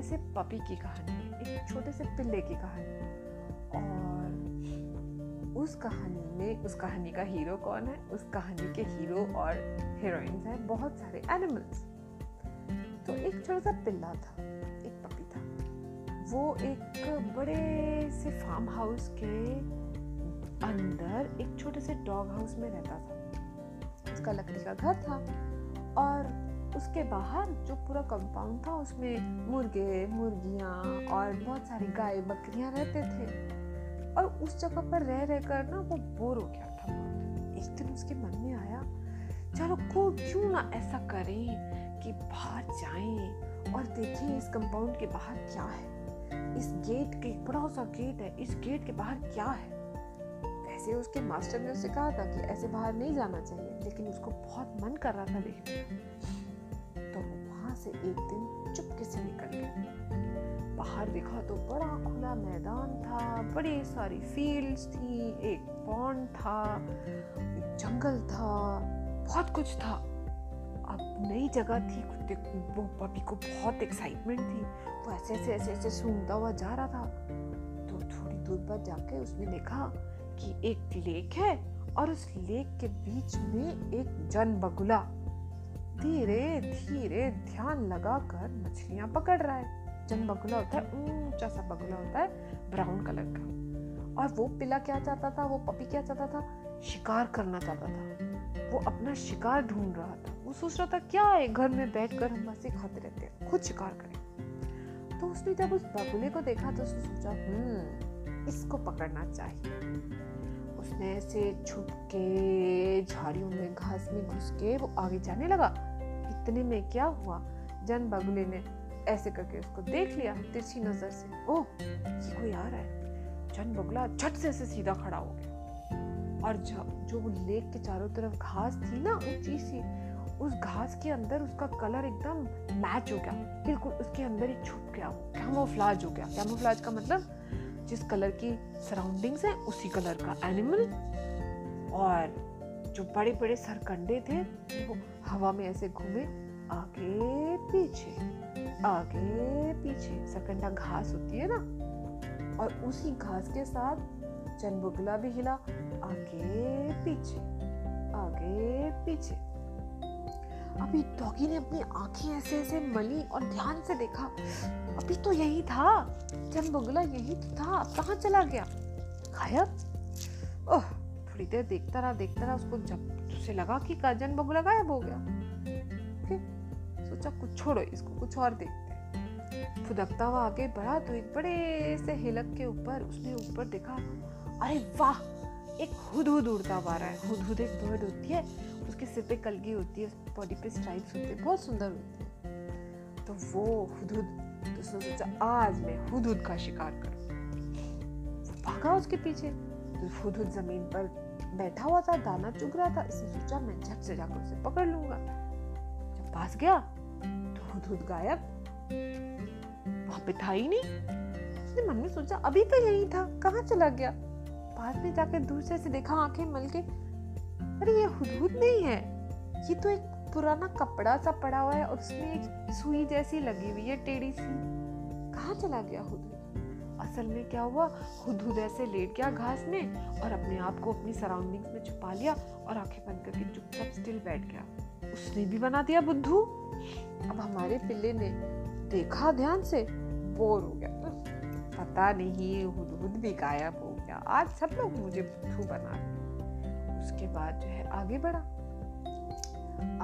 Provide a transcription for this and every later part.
प्यारे से पपी की कहानी है एक छोटे से पिल्ले की कहानी। और उस कहानी में, उस कहानी का हीरो कौन है? उस कहानी के हीरो और हीरोइंस हैं बहुत सारे एनिमल्स तो एक छोटा सा पिल्ला था, एक पपी था। वो एक बड़े से फार्म हाउस के अंदर एक छोटे से डॉग हाउस में रहता था। उसका लकड़ी का घर था और उसके बाहर जो पूरा कंपाउंड था, उसमें मुर्गे, मुर्गियाँ और बहुत सारी गाय बकरियाँ रहते थे। और उस जगह पर रह रह कर ना वो बोर हो गया था एक दिन उसके मन में आया, चलो को क्यों ना ऐसा करें कि बाहर जाएँ और देखें इस कंपाउंड के बाहर क्या है? इस गेट के बड़ा सा गेट है, इस गेट के बाहर क्या है? वैसे उसके मास्टर ने उसे कहा था कि ऐसे बाहर नहीं जाना चाहिए, लेकिन उसको बहुत मन कर रहा था देखने से एक दिन चुपके से निकल गए। बाहर देखा तो बड़ा खुला मैदान था, बड़ी सारी फील्ड्स थी, एक पॉन्ड था, एक जंगल था, बहुत कुछ था। अब नई जगह थी कुत्ते वो पपी को बहुत एक्साइटमेंट थी। वो ऐसे ऐसे ऐसे ऐसे सूंघता हुआ जा रहा था। तो थोड़ी दूर पर जाके उसने देखा कि एक लेक है और उस लेक के बीच में एक जन बगुला धीरे धीरे ध्यान लगाकर मछलियाँ पकड़ रहा है। जन बगुला होता है ऊँचा सा बगुला होता है ब्राउन कलर का। और वो पिला क्या चाहता था वो पपी क्या चाहता था? शिकार करना चाहता था। वो अपना शिकार ढूंढ रहा था। वो सोच रहा था क्या है घर में बैठकर हम बस खाते रहते हैं खुद शिकार करें। तो उसने जब उस बगुले को देखा तो उसने सोचा हम्म इसको पकड़ना चाहिए। उसने ऐसे छुप के झाड़ियों में घास में घुस के वो आगे जाने लगा। इतने में क्या हुआ? जन बगुले ने ऐसे करके उसको देख लिया तिरछी नज़र से। ओह ये कोई आ रहा है। जन बगुला झट से ऐसे सीधा खड़ा हो गया। और जो, वो लेक के चारों तरफ़ घास थी ना ऊँची सी उस घास के अंदर उसका कलर एकदम मैच हो गया। बिल्कुल उसके अंदर ही छुप गया कैमोफ्लाज हो गया। कैमोफ्लाज का मतलब जिस कलर की सराउंडिंग्स है उसी कलर का एनिमल। और जो बड़े बड़े सरकंडे थे, वो हवा में ऐसे घूमे, आगे पीछे आगे पीछे। सरकंडा घास होती है ना? और उसी घास के साथ चनबुगला भी हिला, आगे पीछे आगे पीछे। अभी डॉगी ने अपनी आँखें ऐसे ऐसे मली और ध्यान से देखा। अभी तो यही था। चनबुगला यही तो था। कहाँ चला गया? गायब? ओह! थोड़ी देर देखता रहा देखता रहा, उसको जब उसे लगा कि काजन बगुला गायब हो गया फिर सोचा कुछ छोड़ो, इसको कुछ और देखते फुदकता हुआ आगे बढ़ा तो एक बड़े से हिलक के ऊपर, उसने ऊपर देखा, अरे वाह! एक हुद हुद उड़ता हुआ रहा है। हुद हुद एक बर्ड होती है, उसके सिर पे कलगी होती है बॉडी पे स्ट्राइप्स होते हैं, बहुत सुंदर होती है। तो वो हुद हुद तो उसने सोचा, आज मैं हुद हुद का शिकार करूँ। भागा उसके पीछे तो हुद हुद ज़मीन पर बैठा हुआ था दाना चुग रहा था इसने सोचा मैं झट से जाकर उसे पकड़ लूँगा जब पास गया तो हुद गायब वहाँ पे था ही नहीं उसने मन में सोचा अभी तो यही था कहाँ चला गया पास में जाकर दूर से देखा आँखें मल के अरे ये हुदहुद नहीं है ये तो एक पुराना कपड़ा सा पड़ा हुआ है और उसमें एक सुई जैसी लगी हुई है टेढ़ी सी कहाँ चला गया हुदहुद असल में क्या हुआ? खुद खुद ऐसे लेट गया घास में और अपने आप को अपनी सराउंडिंग्स में छुपा लिया और आँखें बंद करके चुपचाप स्टिल बैठ गया। उसने भी बना दिया बुद्धू। अब हमारे पिल्ले ने देखा ध्यान से, बोर हो गया। पता नहीं, हुद भी गायब हो गया। आज सब लोग मुझे बुद्धू बना दिए उसके बाद जो है आगे बढ़ा।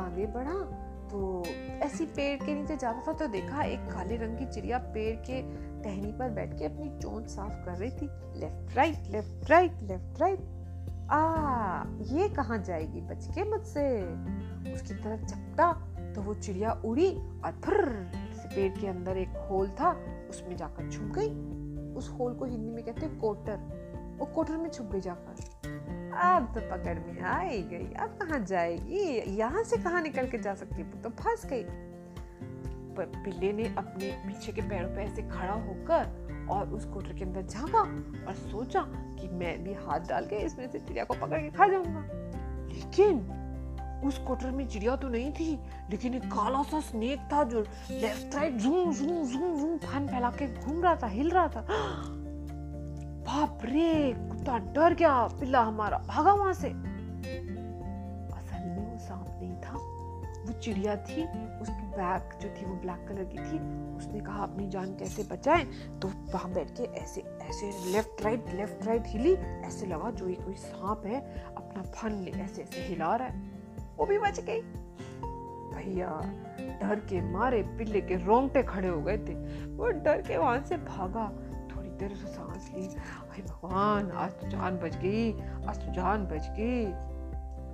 आगे बढ़ा तो ऐसी पेड़ के नीचे जाता था तो देखा एक काले रंग की चिड़िया पेड़ के टहनी पर बैठ के अपनी चोंच साफ़ कर रही थी। Left right left right left right आ, ये कहाँ जाएगी? बच के मुझसे। उसकी तरफ़ झपटा तो वो चिड़िया उड़ी और फिर पेड़ के अंदर एक होल था, उसमें जाकर छुप गई। उस होल को हिंदी में कहते हैं कोटर। वो कोटर में छुप गई जाकर। अब तो पकड़ में आ गई। अब कहाँ जाएगी? यहाँ से कहाँ निकल के जा सकती है? तो फंस गई। पिल्ले ने अपने पीछे के पैरों पे ऐसे खड़ा होकर और उस कोटर के अंदर झांका और सोचा कि मैं भी हाथ डाल के इसमें से चिड़िया को पकड़ के खा जाऊँगा। लेकिन उस कोटर में चिड़िया तो नहीं थी, लेकिन एक काला सा स्नेक था जो left right zoom zoom zoom zoom fun फैला के घूम रहा था, हिल रहा था। बाप रे, कुत्ता डर गया, पिल्ला हमारा भागा वहाँ से। चिड़िया थी, उसकी बैक जो थी वो ब्लैक कलर की थी, उसने कहा, अपनी जान कैसे बचाए? तो वहाँ बैठ के ऐसे ऐसे लेफ़्ट राइट लेफ़्ट राइट हिली, ऐसे लगा, जो ये कोई सांप है, अपना फन ले, ऐसे ऐसे हिला रहा है। वो भी बच गई। भैया, डर के मारे पिल्ले के रोंगटे खड़े हो गए थे। वो डर के वहाँ से भागा, थोड़ी देर से सांस ली। अरे भगवान, आज तो जान बच गई, आज तो जान बच गई।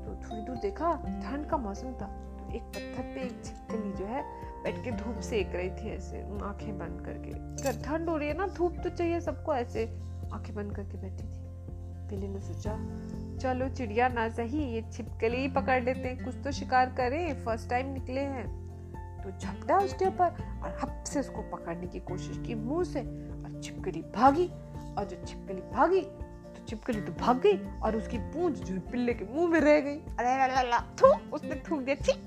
तो थोड़ी दूर देखा, ठंड का मौसम था। एक पत्थर पे एक छिपकली जो है बैठ के धूप सेक रही थी ऐसे आँखें बंद करके। ठंड हो रही है ना, धूप तो चाहिए सबको ऐसे। आँखें बंद करके बैठी थी। पिल्ले ने सोचा, चलो चिड़िया ना सही, ये छिपकली पकड़ लेते हैं। कुछ तो शिकार करें फ़र्स्ट टाइम निकले हैं। तो झपटा उसके ऊपर, और हप से उसको पकड़ने की कोशिश की, मुँह से। और छिपकली भागी, और जो छिपकली भागी छिपकली तो भाग गई और उसकी पूंछ जो पिल्ले के मुँह में रह गई। अरे थू, उसने थूक दिया, ठीक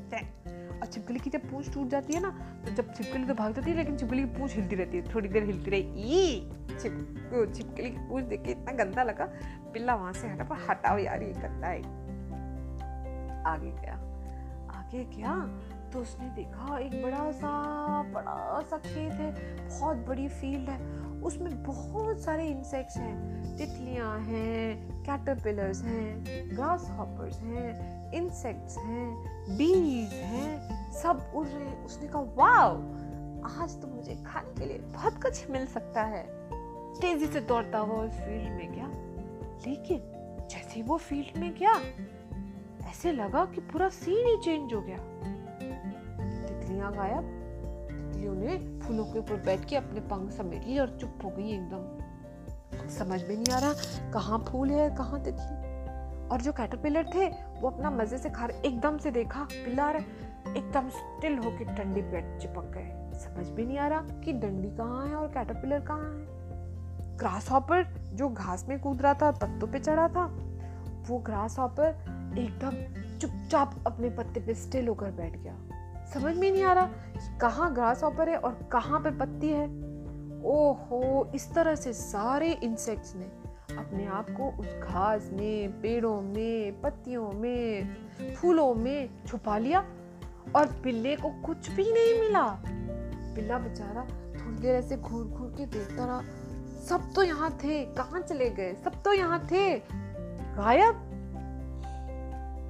और छिपकली की जब पूंछ टूट जाती है ना तो जब छिपकली तो भाग जाती है, लेकिन छिपकली की पूंछ हिलती रहती है, थोड़ी देर हिलती रही। छिप छिपकली की पूंछ देख के इतना गंदा लगा, पिल्ला वहाँ से हटा, पर हटाओ यार, ये गंदा है। आगे गया आगे गया तो उसने देखा एक बड़ा सा बड़ा सा खेत है, बहुत बड़ी फ़ील्ड है उसमें बहुत सारे इंसेक्ट्स हैं, तितलियाँ हैं कैटरपिलर्स हैं ग्रास हॉपर्स हैं इंसेक्ट्स हैं बीज हैं, सब उड़ रहे हैं। उसने कहा वाह आज तो मुझे खाने के लिए बहुत कुछ मिल सकता है। तेज़ी से दौड़ता हुआ उस फ़ील्ड में गया। लेकिन जैसे वो फ़ील्ड में गया, ऐसे लगा कि पूरा सीन ही चेंज हो गया। तितलियाँ गायब तितलियों ने फूलों के ऊपर बैठ के अपने पंख समेट लिए और चुप हो गई एकदम। समझ में नहीं आ रहा, कहाँ फूल है, कहाँ तितली। और जो कैटरपिलर थे, वो अपना मज़े से खा रहे एकदम से देखा पिल्लार एकदम स्टिल होके डंडी पे चिपक गए। समझ भी नहीं आ रहा कि डंडी कहाँ है और कैटरपिलर कहाँ है। ग्रास हॉपर जो घास में कूद रहा था, पत्तों पे चढ़ा था, वो ग्रास हॉपर एकदम चुपचाप अपने पत्ते पे स्टिल होकर बैठ गया। समझ में नहीं आ रहा कि कहाँ ग्रास हॉपर है और कहाँ पे पत्ती है। ओहो, इस तरह से सारे इंसेक्ट्स ने अपने आप को उस घास में, पेड़ों में, पत्तियों में, फूलों में छुपा लिया और पिल्ले को कुछ भी नहीं मिला। पिल्ला बेचारा थोड़ी देर ऐसे घूर घूर के देखता रहा, सब तो यहाँ थे, कहाँ चले गए? सब तो यहाँ थे। गायब।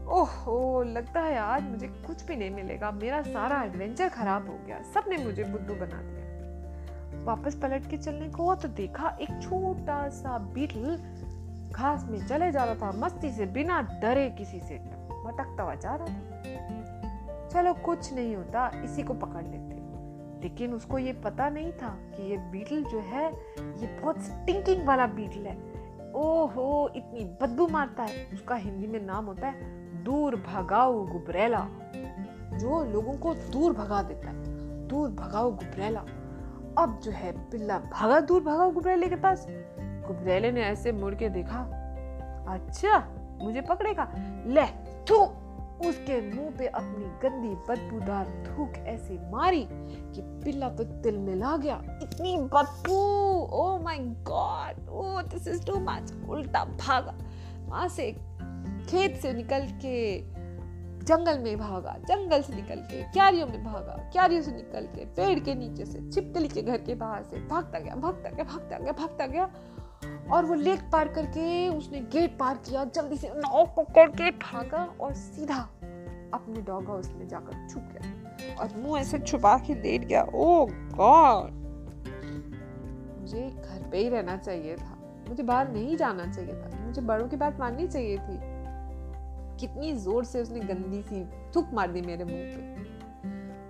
ओहो, लगता है आज मुझे कुछ भी नहीं मिलेगा। मेरा सारा एडवेंचर खराब हो गया। सबने मुझे बुद्धू बना दिया। वापस पलट के चलने को तो देखा एक छोटा सा बीटल घास में चले जा रहा था, मस्ती से, बिना डरे किसी से। भटकता हुआ जा रहा था। चलो, कुछ नहीं होता, इसी को पकड़ लेते। लेकिन उसको ये पता नहीं था कि ये बीटल जो है, ये बहुत स्टिंकिंग वाला बीटल है। ओहो, इतनी बदबू मारता है। उसका हिंदी में नाम होता है दूर भगाओ गुबरेला। जो लोगों को दूर भगा देता है, दूर भगाओ गुबरेला। अब जो है पिल्ला भागा दूर भागा गुबरेले के पास। गुबरेले ने ऐसे मुड़ के देखा अच्छा मुझे पकड़ेगा। ले तू उसके मुँह पे अपनी गंदी बदबूदार थूक ऐसे मारी कि पिल्ला तो तिल में ला गया। इतनी बदबू! ओ my God oh this is too much उल्टा भागा। वहाँ से खेत से निकल के जंगल में भागा, जंगल से निकल के क्यारियों में भागा, क्यारियों से निकल के पेड़ के नीचे से, छिपकली के घर के बाहर से भागता गया भागता गया भागता गया भागता गया और वो लेक पार करके उसने गेट पार किया, जल्दी से नाव पकड़ के भागा और सीधा अपने डॉग हाउस में जाकर छुप गया और मुँह ऐसे छुपा के लेट गया। ओ गॉड मुझे घर पे ही रहना चाहिए था। मुझे बाहर नहीं जाना चाहिए था। मुझे बड़ों की बात माननी चाहिए थी। कितनी ज़ोर से उसने गंदी सी थूक मार दी मेरे मुँह पे।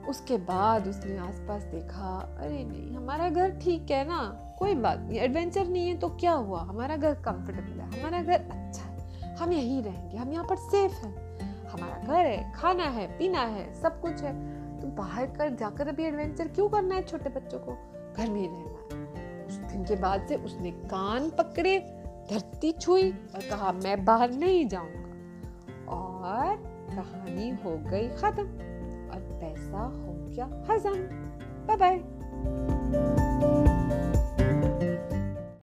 उसके बाद उसने आसपास देखा, अरे नहीं, हमारा घर ठीक है ना, कोई बात नहीं एडवेंचर नहीं है तो क्या हुआ? हमारा घर कंफर्टेबल है, हमारा घर अच्छा है, हम यहीं रहेंगे, हम यहाँ पर सेफ़ हैं। हमारा घर है, खाना है, पीना है, सब कुछ है। तो बाहर कर, जाकर अभी एडवेंचर क्यों करना है छोटे बच्चों को? घर में ही रहना है। उस दिन के बाद से उसने कान पकड़े, धरती छुई और कहा, मैं बाहर नहीं जाऊँगा। और कहानी हो गई खत्म। और पैसा हो गया हजम बाय बाय